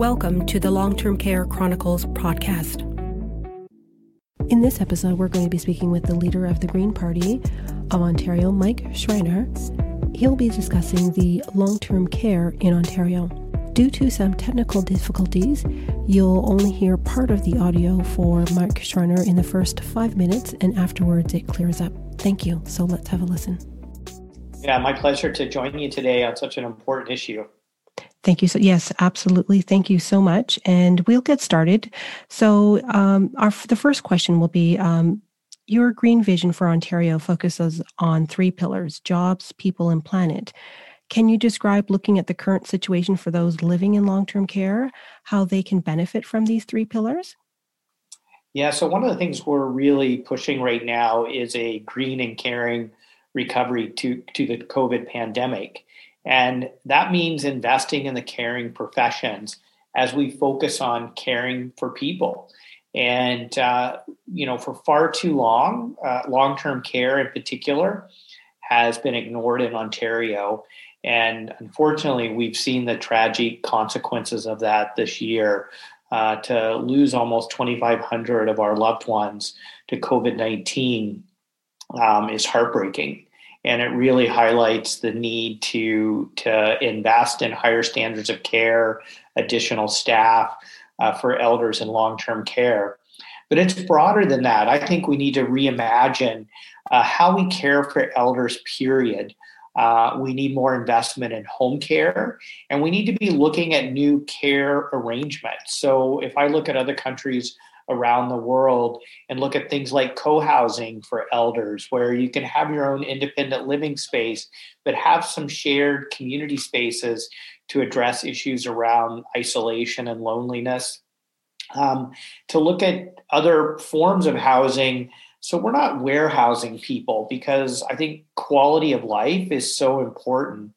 Welcome to the Long Term Care Chronicles podcast. In this episode, we're going to be speaking with the leader of the Green Party of Ontario, Mike Schreiner. He'll be discussing the long term care in Ontario. Due to some technical difficulties, you'll only hear part of the audio for Mike Schreiner in the first five minutes, and afterwards it clears up. Thank you. So let's have a listen. Yeah, my pleasure to join you today on such an important issue. Thank you. So yes, absolutely. Thank you so much. And we'll get started. So um, our the first question will be um, your green vision for Ontario focuses on three pillars: jobs, people, and planet. Can you describe looking at the current situation for those living in long-term care, how they can benefit from these three pillars? Yeah, so one of the things we're really pushing right now is a green and caring recovery to, to the COVID pandemic. And that means investing in the caring professions as we focus on caring for people. And, uh, you know, for far too long, uh, long term care in particular has been ignored in Ontario. And unfortunately, we've seen the tragic consequences of that this year. Uh, to lose almost 2,500 of our loved ones to COVID 19 um, is heartbreaking and it really highlights the need to to invest in higher standards of care, additional staff uh, for elders in long term care. But it's broader than that. I think we need to reimagine uh, how we care for elders. Period. Uh, we need more investment in home care, and we need to be looking at new care arrangements. So, if I look at other countries around the world and look at things like co-housing for elders where you can have your own independent living space but have some shared community spaces to address issues around isolation and loneliness. Um, to look at other forms of housing so we're not warehousing people because i think quality of life is so important.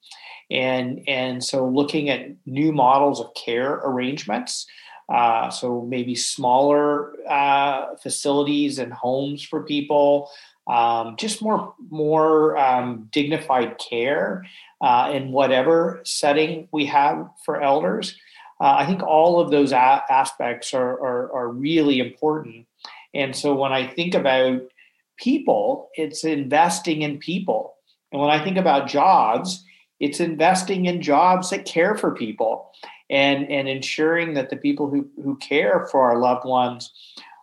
And and so looking at new models of care arrangements uh, so maybe smaller uh, facilities and homes for people, um, just more more um, dignified care uh, in whatever setting we have for elders. Uh, I think all of those a- aspects are, are, are really important. And so when I think about people, it's investing in people. And when I think about jobs, it's investing in jobs that care for people and and ensuring that the people who, who care for our loved ones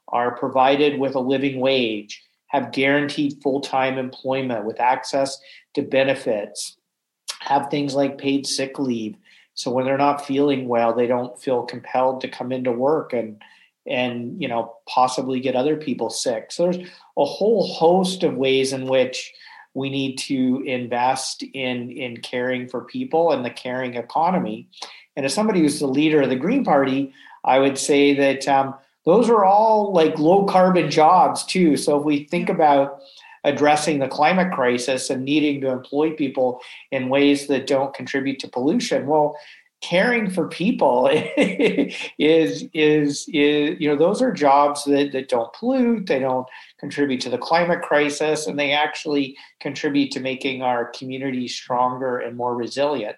are provided with a living wage, have guaranteed full-time employment with access to benefits, have things like paid sick leave. So when they're not feeling well, they don't feel compelled to come into work and and you know possibly get other people sick. So there's a whole host of ways in which we need to invest in in caring for people and the caring economy and as somebody who's the leader of the Green Party, I would say that um, those are all like low carbon jobs too. So if we think about addressing the climate crisis and needing to employ people in ways that don't contribute to pollution, well, caring for people is, is is you know those are jobs that, that don't pollute they don't contribute to the climate crisis and they actually contribute to making our community stronger and more resilient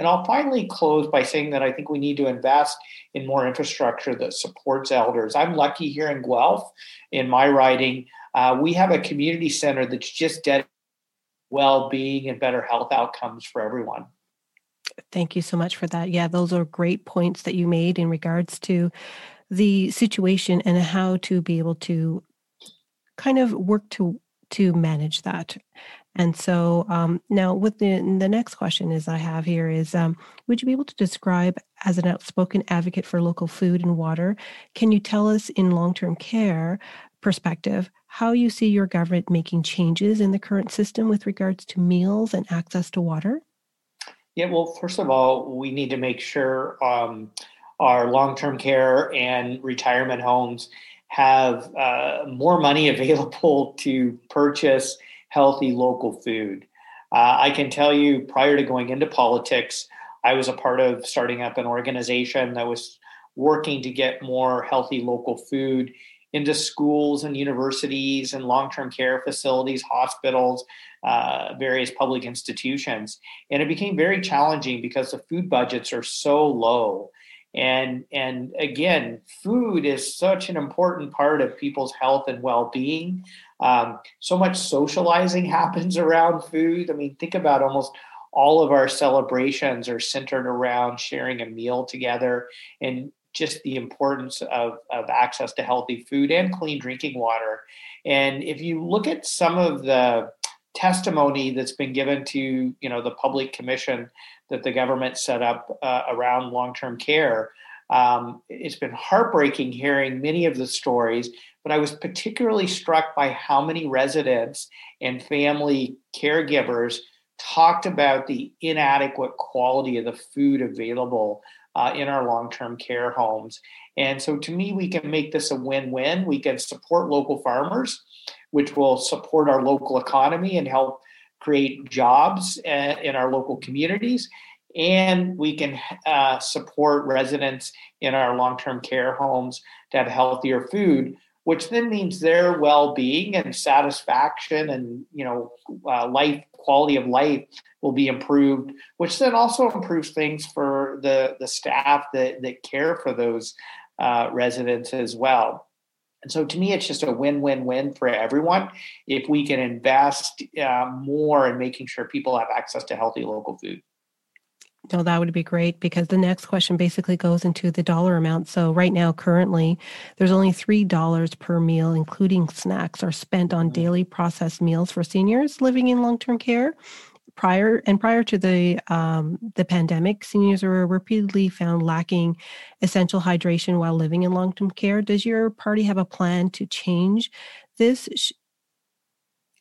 and I'll finally close by saying that I think we need to invest in more infrastructure that supports elders. I'm lucky here in Guelph, in my riding, uh, we have a community center that's just dedicated well-being and better health outcomes for everyone. Thank you so much for that. Yeah, those are great points that you made in regards to the situation and how to be able to kind of work to to manage that. And so um, now, with the the next question is I have here is, um, would you be able to describe as an outspoken advocate for local food and water? Can you tell us in long term care perspective how you see your government making changes in the current system with regards to meals and access to water? Yeah, well, first of all, we need to make sure um, our long term care and retirement homes have uh, more money available to purchase healthy local food. Uh, I can tell you prior to going into politics, I was a part of starting up an organization that was working to get more healthy local food into schools and universities and long term care facilities, hospitals, uh, various public institutions. And it became very challenging because the food budgets are so low. And and again, food is such an important part of people's health and well-being. Um, so much socializing happens around food. I mean, think about almost all of our celebrations are centered around sharing a meal together and just the importance of, of access to healthy food and clean drinking water. And if you look at some of the testimony that's been given to you know the public commission that the government set up uh, around long-term care. Um, it's been heartbreaking hearing many of the stories but i was particularly struck by how many residents and family caregivers talked about the inadequate quality of the food available uh, in our long-term care homes and so to me we can make this a win-win we can support local farmers which will support our local economy and help create jobs uh, in our local communities. And we can uh, support residents in our long term care homes to have healthier food, which then means their well being and satisfaction and you know uh, life quality of life will be improved, which then also improves things for the, the staff that, that care for those uh, residents as well. And so to me, it's just a win win win for everyone if we can invest uh, more in making sure people have access to healthy local food. No, that would be great because the next question basically goes into the dollar amount. So right now, currently, there's only three dollars per meal, including snacks, are spent on mm-hmm. daily processed meals for seniors living in long-term care prior and prior to the um, the pandemic, seniors were repeatedly found lacking essential hydration while living in long term care. Does your party have a plan to change this?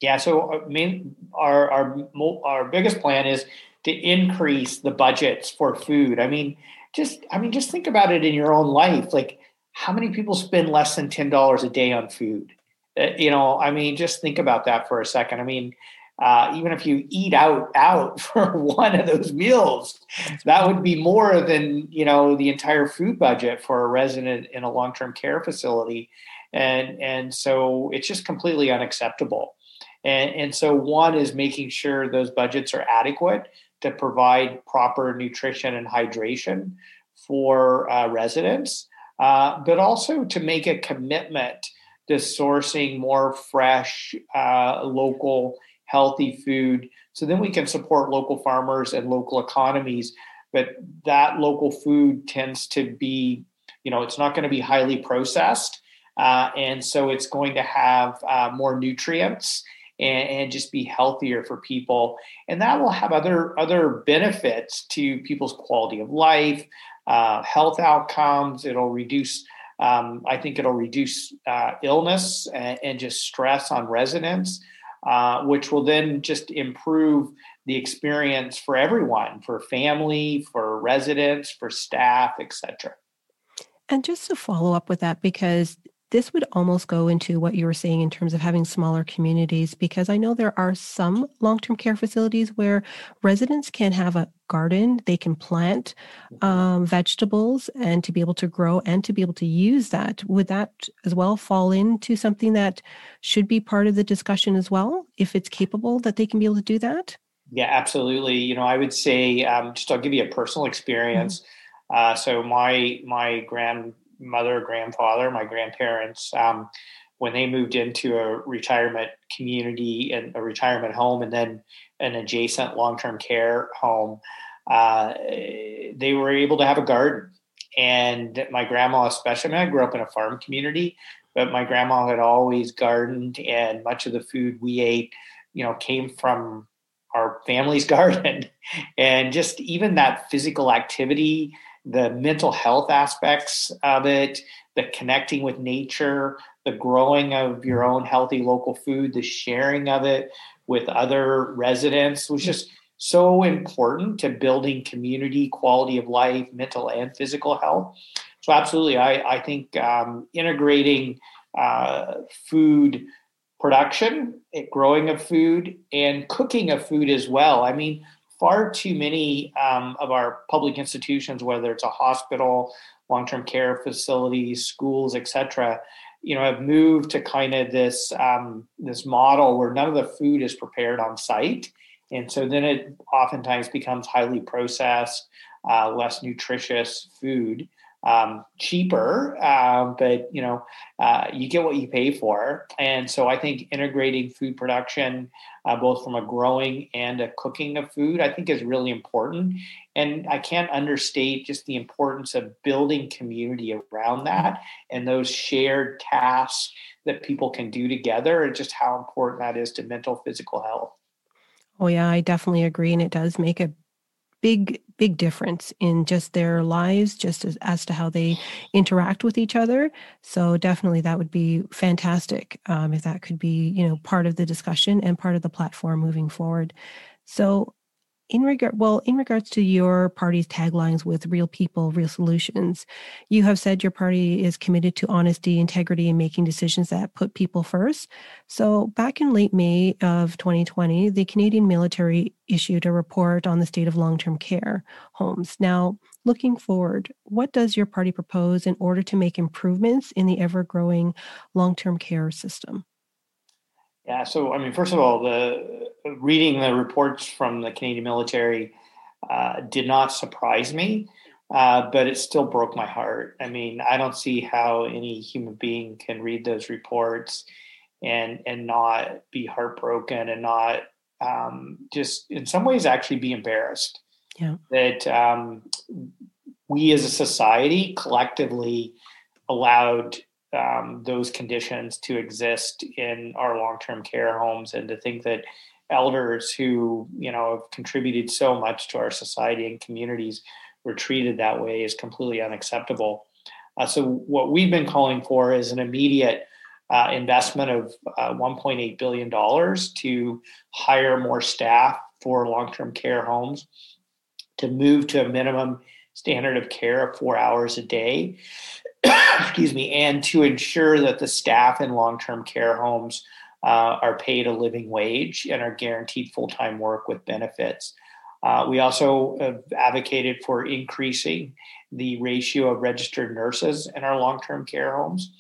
Yeah, so I uh, mean, our our our biggest plan is to increase the budgets for food. I mean, just I mean, just think about it in your own life. Like, how many people spend less than ten dollars a day on food? Uh, you know, I mean, just think about that for a second. I mean, uh, even if you eat out out for one of those meals, that would be more than you know the entire food budget for a resident in a long term care facility, and and so it's just completely unacceptable. And and so one is making sure those budgets are adequate to provide proper nutrition and hydration for uh, residents, uh, but also to make a commitment to sourcing more fresh, uh, local healthy food. So then we can support local farmers and local economies. But that local food tends to be, you know, it's not going to be highly processed. Uh, and so it's going to have uh, more nutrients and, and, just be healthier for people. And that will have other, other benefits to people's quality of life, uh, health outcomes. It'll reduce um, I think it'll reduce uh, illness and, and, just stress on residents. Uh, which will then just improve the experience for everyone, for family, for residents, for staff, etc. And just to follow up with that, because this would almost go into what you were saying in terms of having smaller communities because I know there are some long-term care facilities where residents can have a garden, they can plant mm-hmm. um, vegetables and to be able to grow and to be able to use that. Would that as well fall into something that should be part of the discussion as well, if it's capable that they can be able to do that? Yeah, absolutely. You know, I would say um, just I'll give you a personal experience. Mm-hmm. Uh, so my my grand mother, grandfather, my grandparents, um, when they moved into a retirement community and a retirement home and then an adjacent long-term care home, uh, they were able to have a garden. And my grandma, especially, I, mean, I grew up in a farm community, but my grandma had always gardened, and much of the food we ate, you know, came from our family's garden. and just even that physical activity, the mental health aspects of it, the connecting with nature, the growing of your own healthy local food, the sharing of it with other residents was just so important to building community, quality of life, mental and physical health. So, absolutely, I, I think um, integrating uh, food production, growing of food, and cooking of food as well. I mean, far too many um, of our public institutions, whether it's a hospital, long-term care facilities, schools, etc., you know, have moved to kind of this um, this model where none of the food is prepared on site, And so then it oftentimes becomes highly processed, uh, less nutritious food um, cheaper, um, but you know uh, you get what you pay for. And so I think integrating food production, uh, both from a growing and a cooking of food, I think is really important. And I can't understate just the importance of building community around that and those shared tasks that people can do together, and just how important that is to mental physical health. Oh yeah, I definitely agree, and it does make a big big difference in just their lives just as, as to how they interact with each other. So definitely that would be fantastic um, if that could be you know part of the discussion and part of the platform moving forward. So in regard well in regards to your party's taglines with real people real solutions you have said your party is committed to honesty integrity and making decisions that put people first. So back in late may of 2020 the canadian military issued a report on the state of long-term care homes. Now looking forward what does your party propose in order to make improvements in the ever-growing long-term care system yeah. So, I mean, first of all, the reading the reports from the Canadian military uh, did not surprise me, uh, but it still broke my heart. I mean, I don't see how any human being can read those reports and and not be heartbroken and not um, just in some ways actually be embarrassed yeah. that um, we as a society collectively allowed um, those conditions to exist in our long-term care homes and to think that elders who you know have contributed so much to our society and communities were treated that way is completely unacceptable. Uh, so what we've been calling for is an immediate uh, investment of uh, 1.8 billion dollars to hire more staff for long-term care homes to move to a minimum standard of care of four hours a day excuse me, and to ensure that the staff in long term care homes uh, are paid a living wage and are guaranteed full time work with benefits. Uh, we also have advocated for increasing the ratio of registered nurses in our long term care homes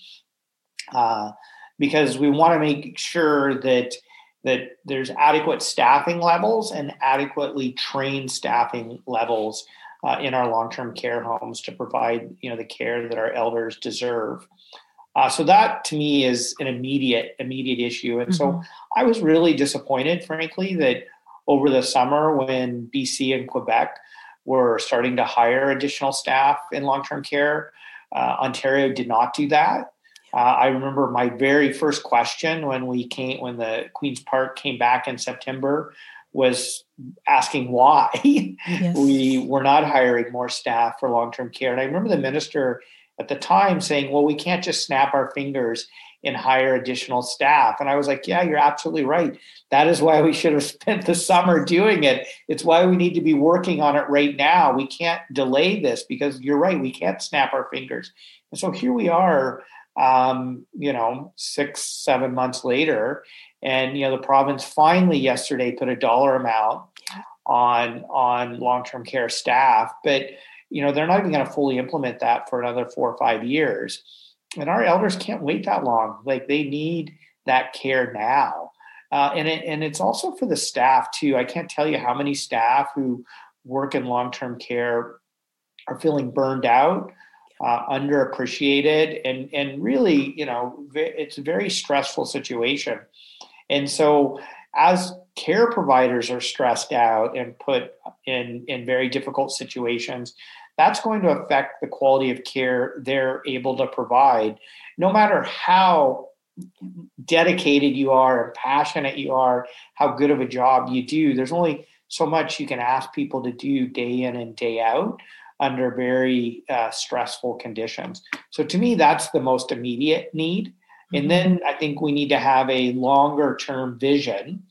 uh, because we want to make sure that that there's adequate staffing levels and adequately trained staffing levels uh, in our long-term care homes to provide you know the care that our elders deserve. Uh, so that to me is an immediate immediate issue, and mm-hmm. so I was really disappointed, frankly, that over the summer when BC and Quebec were starting to hire additional staff in long-term care, uh, Ontario did not do that. Uh, I remember my very first question when we came when the Queens Park came back in September was asking why yes. we were not hiring more staff for long-term care. And I remember the minister at the time saying, well, we can't just snap our fingers and hire additional staff. And I was like, yeah, you're absolutely right. That is why we should have spent the summer doing it. It's why we need to be working on it right now. We can't delay this because you're right. We can't snap our fingers. And so here we are, um, you know, six, seven months later, and you know the province finally yesterday put a dollar amount on on long-term care staff but you know they're not even going to fully implement that for another four or five years. And our elders can't wait that long. Like they need that care now. Uh, and it, and it's also for the staff too. I can't tell you how many staff who work in long-term care are feeling burned out uh, underappreciated and and really you know it's a very stressful situation and so, as care providers are stressed out and put in, in very difficult situations, that's going to affect the quality of care they're able to provide, no matter how dedicated you are and passionate you are, how good of a job you do. There's only so much you can ask people to do day in and day out under very uh, stressful conditions. So, to me, that's the most immediate need. And mm-hmm. then I think we need to have a longer term vision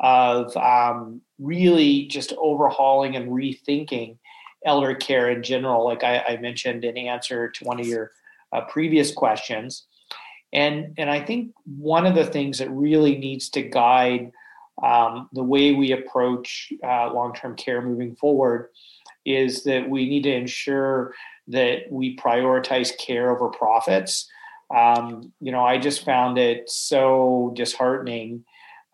of um, really just overhauling and rethinking elder care in general, like I, I mentioned in answer to one of your uh, previous questions. And, and I think one of the things that really needs to guide um, the way we approach uh, long term care moving forward is that we need to ensure that we prioritize care over profits. Um, you know, I just found it so disheartening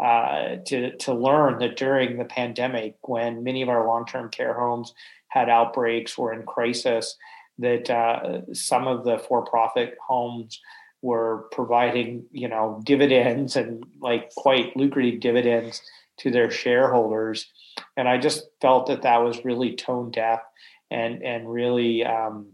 uh, to to learn that during the pandemic, when many of our long term care homes had outbreaks or in crisis, that uh, some of the for profit homes were providing you know dividends and like quite lucrative dividends to their shareholders and i just felt that that was really tone deaf and and really um,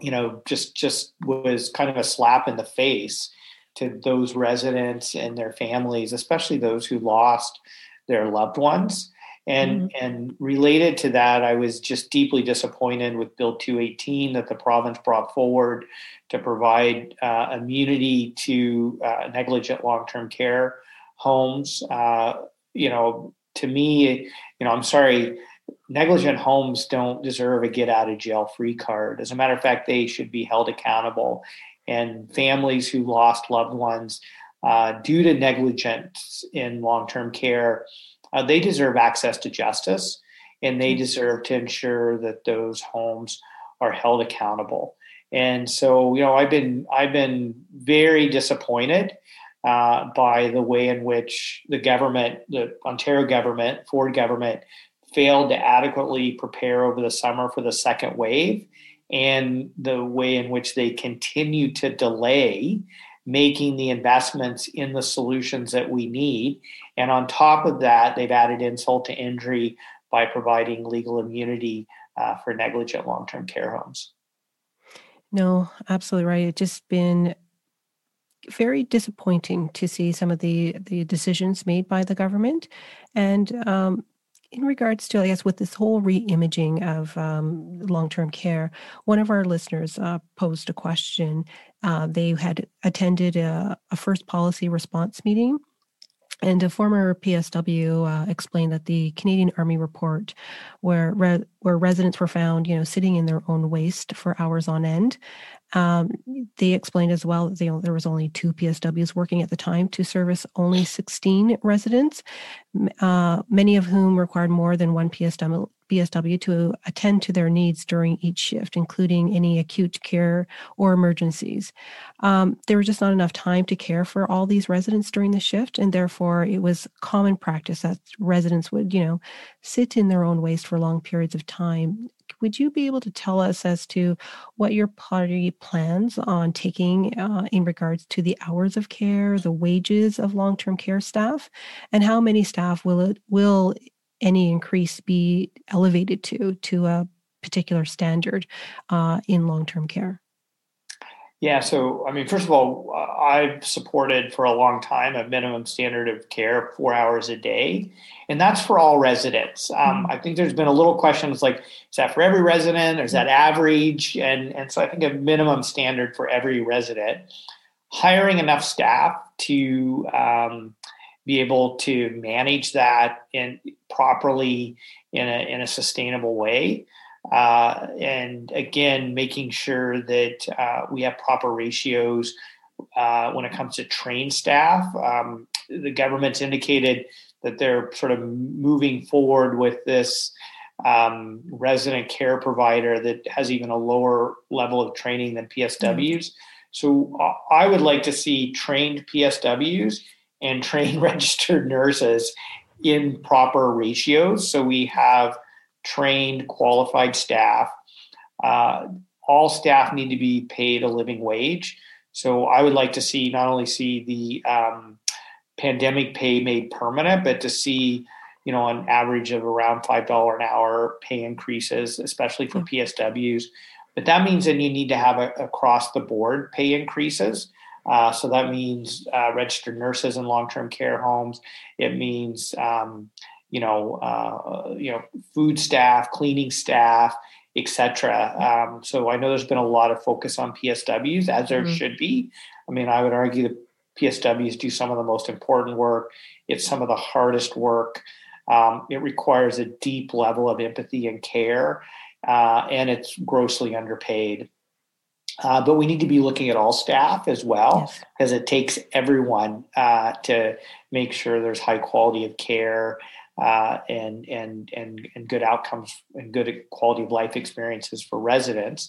you know just just was kind of a slap in the face to those residents and their families especially those who lost their loved ones and mm-hmm. and related to that i was just deeply disappointed with bill 218 that the province brought forward to provide uh, immunity to uh, negligent long-term care homes uh, you know to me you know i'm sorry negligent homes don't deserve a get out of jail free card. As a matter of fact, they should be held accountable. And families who lost loved ones uh, due to negligence in long term care, uh, they deserve access to justice and they deserve to ensure that those homes are held accountable. And so, you know, I've been I've been very disappointed uh, by the way in which the government, the Ontario government, Ford government, failed to adequately prepare over the summer for the second wave and the way in which they continue to delay making the investments in the solutions that we need. And on top of that, they've added insult to injury by providing legal immunity uh, for negligent long term care homes. No, absolutely right. It's just been very disappointing to see some of the the decisions made by the government, and um, in regards to, I guess, with this whole re-imaging of um, long-term care, one of our listeners uh, posed a question. Uh, they had attended a, a, first policy response meeting, and a former PSW uh, explained that the Canadian Army report, where re- where residents were found, you know, sitting in their own waste for hours on end, um, they explained as well that they, there was only two PSWs working at the time to service only 16 residents, uh, many of whom required more than one PSW, PSW to attend to their needs during each shift, including any acute care or emergencies. Um, there was just not enough time to care for all these residents during the shift, and therefore it was common practice that residents would, you know, sit in their own waste for long periods of time would you be able to tell us as to what your party plans on taking uh, in regards to the hours of care, the wages of long-term care staff, and how many staff will it will any increase be elevated to to a particular standard uh, in long-term care? Yeah, so I mean, first of all, I've supported for a long time a minimum standard of care four hours a day, and that's for all residents. Um, mm-hmm. I think there's been a little question. It's like, is that for every resident, or is that average? And and so I think a minimum standard for every resident. Hiring enough staff to um, be able to manage that in properly in a in a sustainable way. Uh, and again, making sure that uh, we have proper ratios uh, when it comes to trained staff. Um, the government's indicated that they're sort of moving forward with this um, resident care provider that has even a lower level of training than PSWs. Mm-hmm. So uh, I would like to see trained PSWs and trained registered nurses in proper ratios. So we have trained, qualified staff. Uh, all staff need to be paid a living wage. So I would like to see not only see the um, pandemic pay made permanent, but to see you know an average of around five dollar an hour pay increases, especially for PSWs. But that means that you need to have a, across the board pay increases. Uh, so that means uh, registered nurses in long term care homes. It means um, you know, uh, you know, food staff, cleaning staff, etc. Um, so I know there's been a lot of focus on PSWs, as there mm-hmm. should be. I mean, I would argue that PSWs do some of the most important work. It's some of the hardest work. Um, it requires a deep level of empathy and care, uh, and it's grossly underpaid. Uh, but we need to be looking at all staff as well, because yes. it takes everyone uh, to make sure there's high quality of care uh, and and and and good outcomes and good quality of life experiences for residents,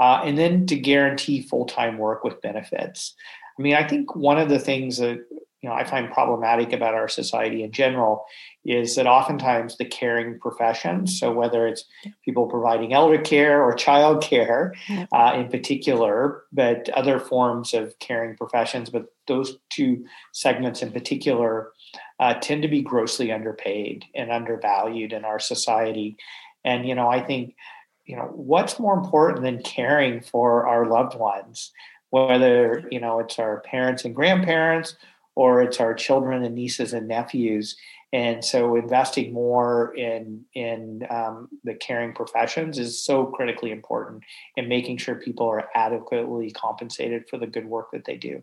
uh, and then to guarantee full time work with benefits. I mean, I think one of the things that you know I find problematic about our society in general is that oftentimes the caring professions, so whether it's people providing elder care or child care uh, in particular, but other forms of caring professions, but those two segments in particular uh, tend to be grossly underpaid and undervalued in our society. And, you know, I think, you know, what's more important than caring for our loved ones, whether, you know, it's our parents and grandparents or it's our children and nieces and nephews. And so investing more in in um, the caring professions is so critically important in making sure people are adequately compensated for the good work that they do.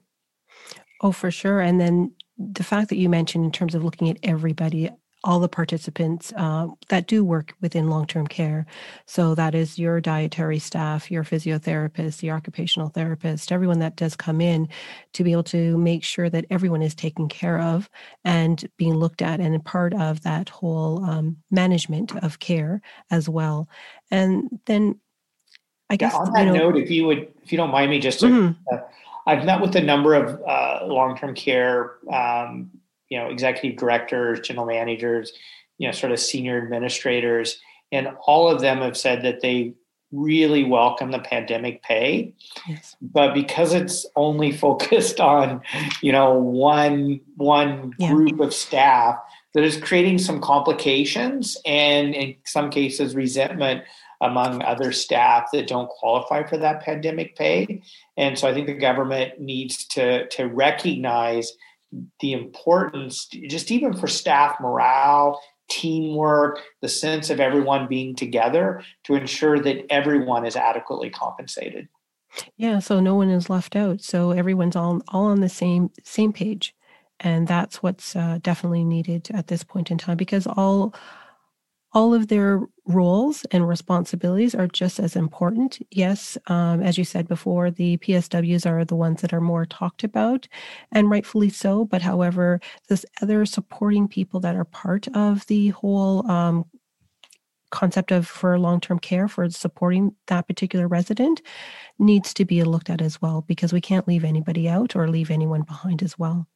Oh, for sure. And then the fact that you mentioned in terms of looking at everybody, all the participants uh, that do work within long term care. So that is your dietary staff, your physiotherapist, your occupational therapist, everyone that does come in to be able to make sure that everyone is taken care of and being looked at and part of that whole um, management of care as well. And then I guess yeah, on that you know, note, if you would, if you don't mind me, just to, mm-hmm. uh, I've met with a number of uh, long-term care, um, you know, executive directors, general managers, you know, sort of senior administrators, and all of them have said that they really welcome the pandemic pay, yes. but because it's only focused on, you know, one one yeah. group of staff, that is creating some complications and in some cases resentment among other staff that don't qualify for that pandemic pay. And so I think the government needs to, to recognize the importance, just even for staff morale, teamwork, the sense of everyone being together to ensure that everyone is adequately compensated. Yeah, so no one is left out. So everyone's all all on the same same page, and that's what's uh, definitely needed at this point in time because all all of their roles and responsibilities are just as important. Yes, um, as you said before, the PSWs are the ones that are more talked about, and rightfully so. But however, this other supporting people that are part of the whole um, concept of for long-term care for supporting that particular resident needs to be looked at as well because we can't leave anybody out or leave anyone behind as well.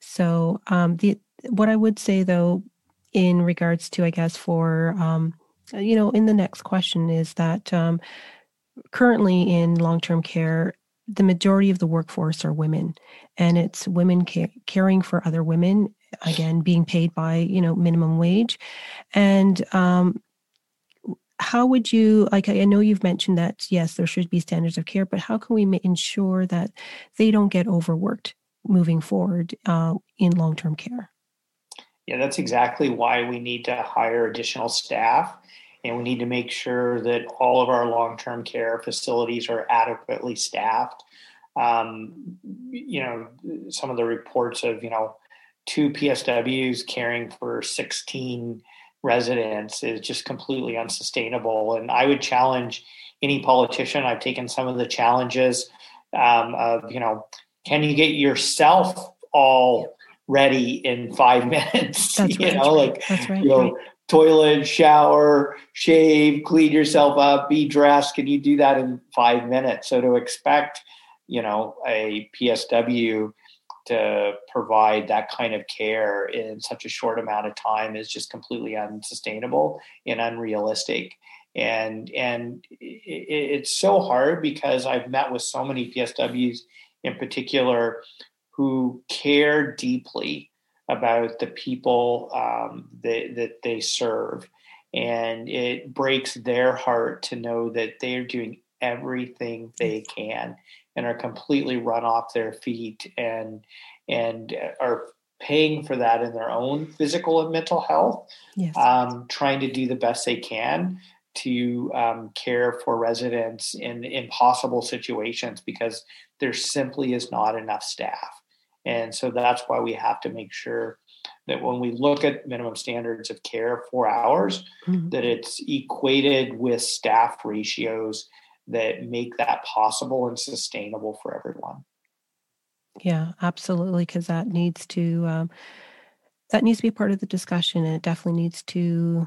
So um, the what I would say though in regards to, I guess, for, um, you know, in the next question is that um, currently in long term care, the majority of the workforce are women, and it's women ca- caring for other women, again, being paid by, you know, minimum wage. And, um, how would you like i know you've mentioned that yes there should be standards of care but how can we ensure that they don't get overworked moving forward uh, in long-term care yeah, that's exactly why we need to hire additional staff. And we need to make sure that all of our long term care facilities are adequately staffed. Um, you know, some of the reports of, you know, two PSWs caring for 16 residents is just completely unsustainable. And I would challenge any politician. I've taken some of the challenges um, of, you know, can you get yourself all ready in five minutes. That's you right. know, like right. you know, toilet, shower, shave, clean yourself up, be dressed. Can you do that in five minutes? So to expect, you know, a PSW to provide that kind of care in such a short amount of time is just completely unsustainable and unrealistic and and it's so hard because I've met with so many PSWs in particular who care deeply about the people um, that, that they serve. And it breaks their heart to know that they are doing everything they can and are completely run off their feet and and are paying for that in their own physical and mental health, yes. um, trying to do the best they can to um, care for residents in impossible situations because there simply is not enough staff. And so that's why we have to make sure that when we look at minimum standards of care for hours, mm-hmm. that it's equated with staff ratios that make that possible and sustainable for everyone. Yeah, absolutely. Because that needs to um, that needs to be part of the discussion, and it definitely needs to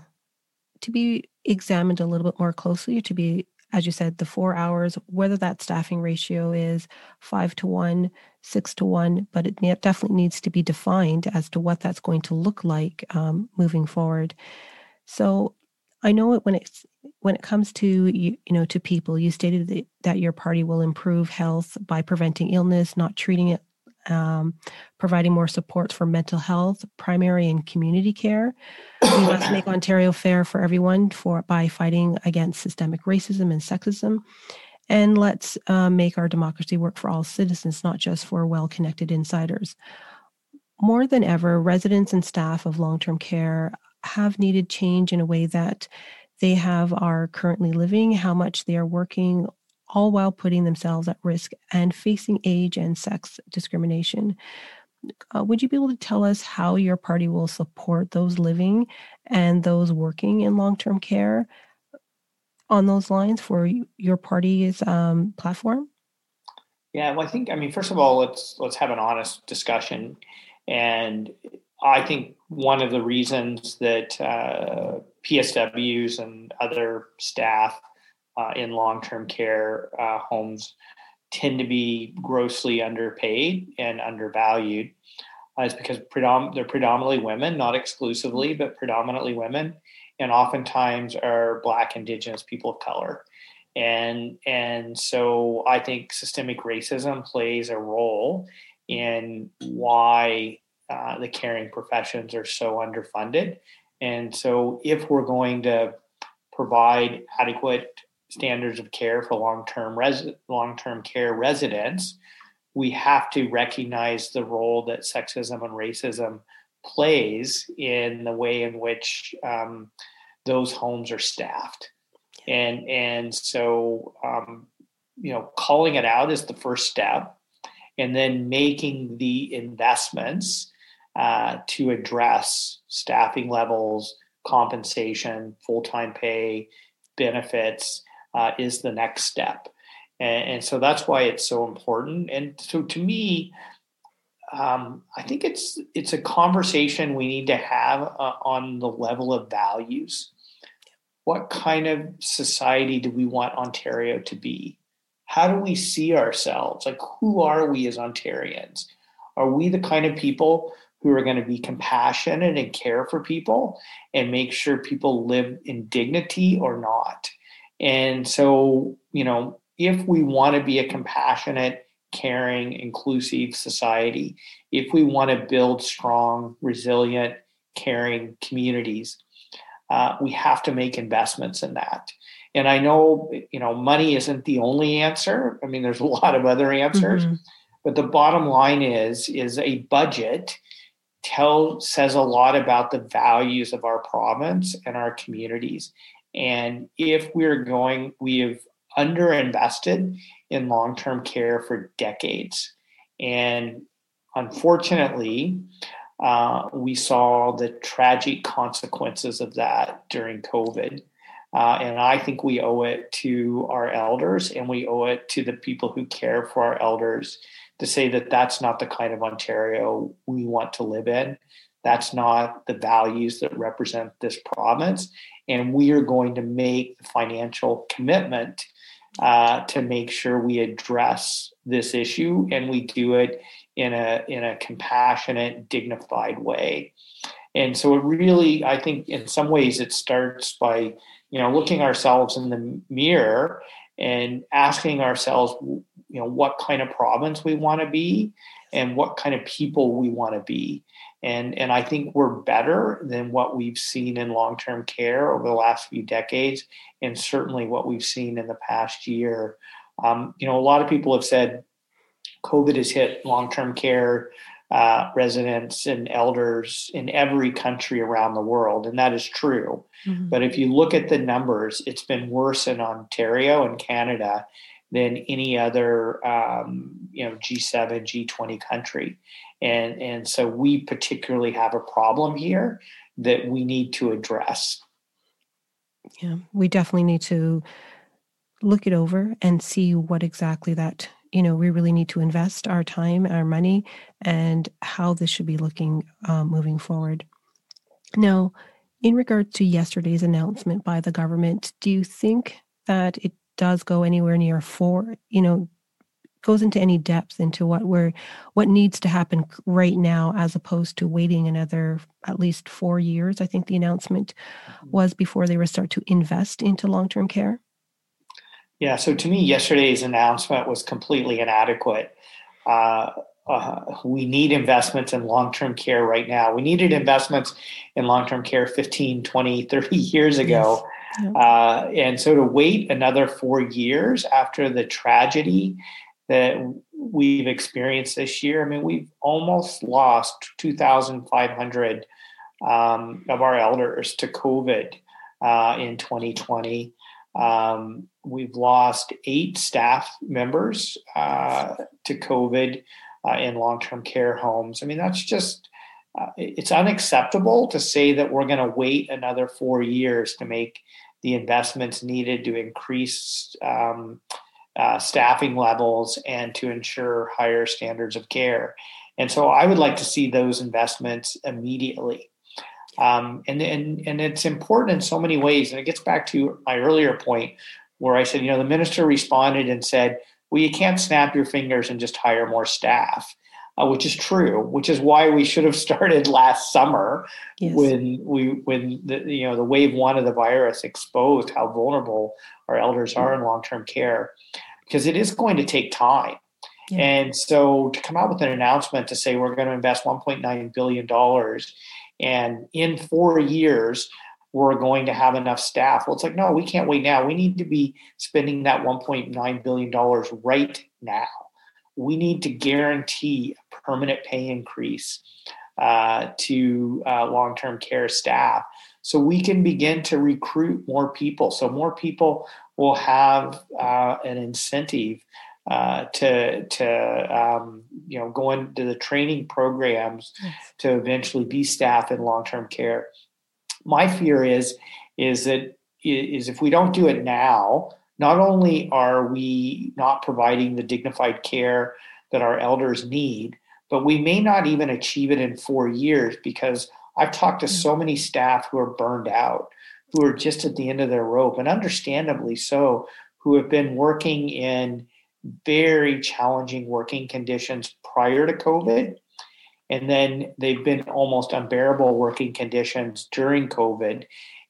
to be examined a little bit more closely to be as you said, the four hours, whether that staffing ratio is five to one, six to one, but it definitely needs to be defined as to what that's going to look like um, moving forward. So I know it when it's when it comes to you, you know to people. You stated that, that your party will improve health by preventing illness, not treating it um, providing more support for mental health, primary and community care. We must make Ontario fair for everyone for by fighting against systemic racism and sexism. And let's uh, make our democracy work for all citizens, not just for well connected insiders. More than ever, residents and staff of long term care have needed change in a way that they have are currently living, how much they are working, all while putting themselves at risk and facing age and sex discrimination. Uh, would you be able to tell us how your party will support those living and those working in long term care on those lines for your party's um, platform? Yeah, well, I think I mean first of all, let's let's have an honest discussion, and I think one of the reasons that uh, PSWs and other staff uh, in long term care uh, homes tend to be grossly underpaid and undervalued uh, is because predom- they're predominantly women, not exclusively, but predominantly women, and oftentimes are Black, Indigenous people of color. And, and so I think systemic racism plays a role in why uh, the caring professions are so underfunded. And so, if we're going to provide adequate standards of care for long-term res- long-term care residents, we have to recognize the role that sexism and racism plays in the way in which um, those homes are staffed. And and so um, you know, calling it out is the first step, and then making the investments uh, to address staffing levels, compensation, full time pay, benefits uh, is the next step. And, and, so that's why it's so important. And so to me, um, I think it's it's a conversation we need to have uh, on the level of values. What kind of society do we want Ontario to be? How do we see ourselves? Like, who are we as Ontarians? Are we the kind of people who are going to be compassionate and care for people and make sure people live in dignity or not? And so, you know, if we want to be a compassionate, caring, inclusive society, if we want to build strong, resilient, caring communities, uh, we have to make investments in that. And I know, you know, money isn't the only answer. I mean, there's a lot of other answers, mm-hmm. but the bottom line is, is a budget tell says a lot about the values of our province and our communities and if we're going, we have underinvested in long term care for decades. And unfortunately, uh, we saw the tragic consequences of that during COVID. Uh, and I think we owe it to our elders and we owe it to the people who care for our elders to say that that's not the kind of Ontario we want to live in. That's not the values that represent this province and we are going to make the financial commitment uh, to make sure we address this issue and we do it in a in a compassionate, dignified way. And so it really, I think, in some ways, it starts by you know looking ourselves in the mirror and asking ourselves, you know, what kind of province we want to be and what kind of people we want to be and and I think we're better than what we've seen in long term care over the last few decades, and certainly what we've seen in the past year. Um, you know, a lot of people have said COVID has hit long term care uh, residents and elders in every country around the world, and that is true. Mm-hmm. But if you look at the numbers, it's been worse in Ontario and Canada than any other um, you know G7, G20 country and and so we particularly have a problem here that we need to address. Yeah we definitely need to look it over and see what exactly that you know we really need to invest our time our money and how this should be looking um, moving forward. Now in regard to yesterday's announcement by the government do you think that it does go anywhere near four, you know, goes into any depth into what we're what needs to happen right now as opposed to waiting another at least four years i think the announcement mm-hmm. was before they would start to invest into long-term care. Yeah so to me yesterday's announcement was completely inadequate. Uh, uh, we need investments in long-term care right now. We needed investments in long-term care 15 20 30 years ago. Yes. Uh, and so to wait another four years after the tragedy that we've experienced this year. I mean, we've almost lost 2,500 um, of our elders to COVID uh, in 2020. Um, we've lost eight staff members uh, to COVID uh, in long term care homes. I mean, that's just. Uh, it's unacceptable to say that we're going to wait another four years to make the investments needed to increase um, uh, staffing levels and to ensure higher standards of care. And so I would like to see those investments immediately. Um, and, and, and it's important in so many ways. And it gets back to my earlier point where I said, you know, the minister responded and said, well, you can't snap your fingers and just hire more staff. Uh, which is true, which is why we should have started last summer yes. when we when the you know the wave one of the virus exposed how vulnerable our elders are in long term care because it is going to take time. Yeah. And so to come out with an announcement to say we're going to invest $1.9 billion and in four years, we're going to have enough staff. Well, it's like, no, we can't wait now. We need to be spending that $1.9 billion right now. We need to guarantee a permanent pay increase uh, to uh, long term care staff so we can begin to recruit more people. So more people will have uh, an incentive uh, to to um, you know go into the training programs to eventually be staff in long term care. My fear is is that is if we don't do it now, not only are we not providing the dignified care that our elders need, but we may not even achieve it in four years because I've talked to so many staff who are burned out who are just at the end of their rope, and understandably so, who have been working in very challenging working conditions prior to COVID. And then they've been almost unbearable working conditions during COVID.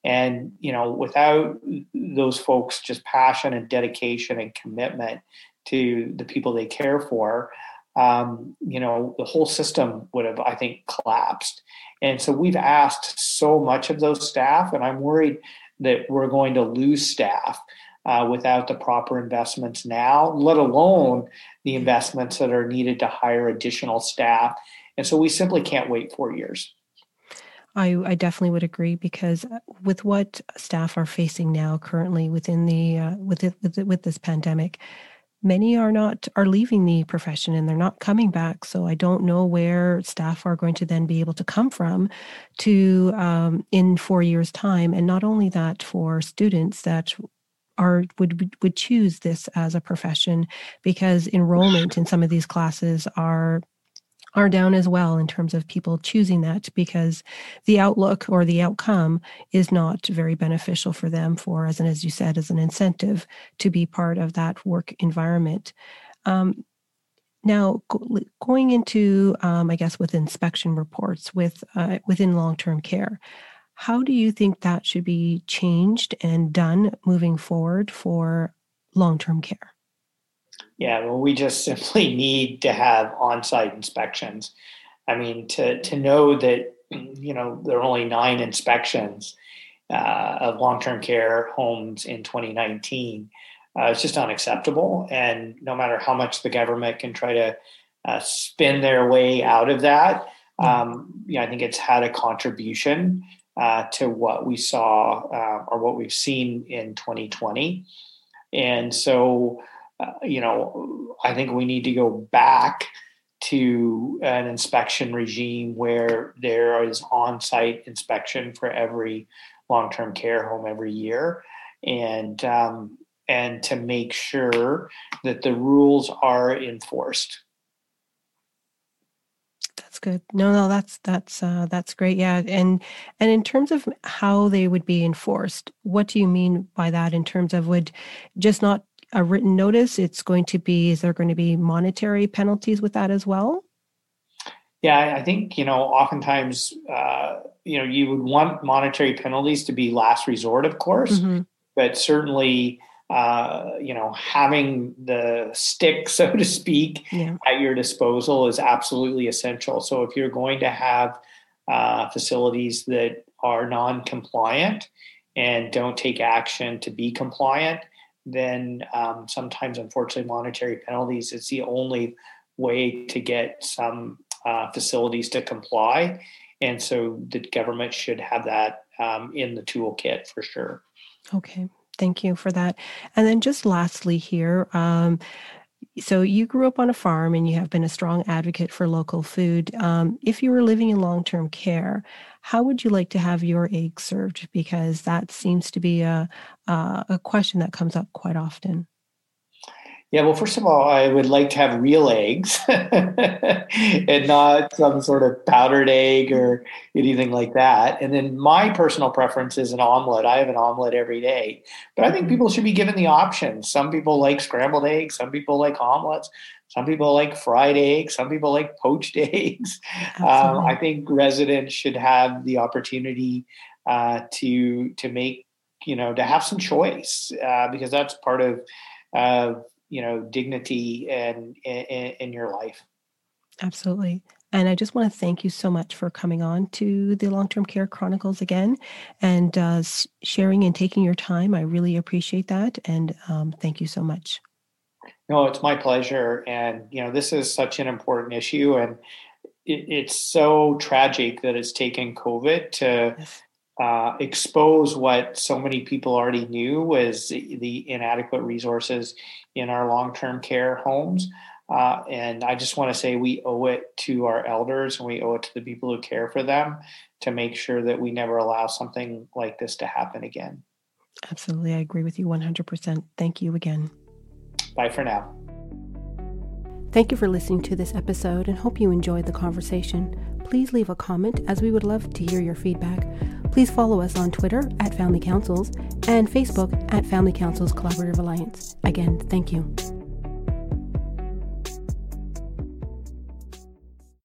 And, you know, without those folks' just passion and dedication and commitment to the people they care for, um, you know, the whole system would have, I think, collapsed. And so we've asked so much of those staff, and I'm worried that we're going to lose staff uh, without the proper investments now, let alone the investments that are needed to hire additional staff. And so we simply can't wait four years. I, I definitely would agree because uh, with what staff are facing now currently within the uh, with it, with, it, with this pandemic, many are not are leaving the profession and they're not coming back. So i don't know where staff are going to then be able to come from to um, in four years time. And not only that for students that are would would choose this as a profession because enrollment in some of these classes are are down as well in terms of people choosing that because the outlook or the outcome is not very beneficial for them for as an as you said as an incentive to be part of that work environment. Um, now go, going into um, i guess with inspection reports with uh, within long-term care how do you think that should be changed and done moving forward for long-term care yeah, well, we just simply need to have on-site inspections. I mean, to to know that you know there are only nine inspections uh, of long-term care homes in 2019, uh, it's just unacceptable. And no matter how much the government can try to uh, spin their way out of that, um, yeah, I think it's had a contribution uh, to what we saw uh, or what we've seen in 2020. And so uh, you know, I think we need to go back to an inspection regime where there is on-site inspection for every long-term care home every year, and um, and to make sure that the rules are enforced. That's good. No, no, that's that's uh, that's great. Yeah, and and in terms of how they would be enforced, what do you mean by that? In terms of would just not a written notice? It's going to be. Is there going to be monetary penalties with that as well? Yeah, I think you know. Oftentimes, uh, you know, you would want monetary penalties to be last resort, of course, mm-hmm. but certainly uh, you know, having the stick, so to speak, yeah. at your disposal is absolutely essential. So if you're going to have uh, facilities that are non-compliant and don't take action to be compliant, then um, sometimes, unfortunately, monetary penalties is the only way to get some uh, facilities to comply. And so the government should have that um, in the toolkit for sure. Okay. Thank you for that. And then just lastly here, um, so you grew up on a farm and you have been a strong advocate for local food. Um, if you were living in long-term care, how would you like to have your eggs served? Because that seems to be a, a, a question that comes up quite often. Yeah, well, first of all, I would like to have real eggs and not some sort of powdered egg or anything like that. And then my personal preference is an omelet. I have an omelet every day. But I think mm-hmm. people should be given the option. Some people like scrambled eggs, some people like omelets, some people like fried eggs, some people like poached eggs. Um, I think residents should have the opportunity uh, to to make, you know, to have some choice uh, because that's part of uh, you know dignity and in, in your life. Absolutely. And i just want to thank you so much for coming on to the long-term care chronicles again and uh, sharing and taking your time. I really appreciate that and um, thank you so much no it's my pleasure and you know this is such an important issue and it, it's so tragic that it's taken covid to yes uh, expose what so many people already knew was the inadequate resources in our long-term care homes. Uh, and I just want to say we owe it to our elders and we owe it to the people who care for them to make sure that we never allow something like this to happen again. Absolutely. I agree with you 100%. Thank you again. Bye for now. Thank you for listening to this episode and hope you enjoyed the conversation. Please leave a comment as we would love to hear your feedback. Please follow us on Twitter at Family Councils and Facebook at Family Councils Collaborative Alliance. Again, thank you.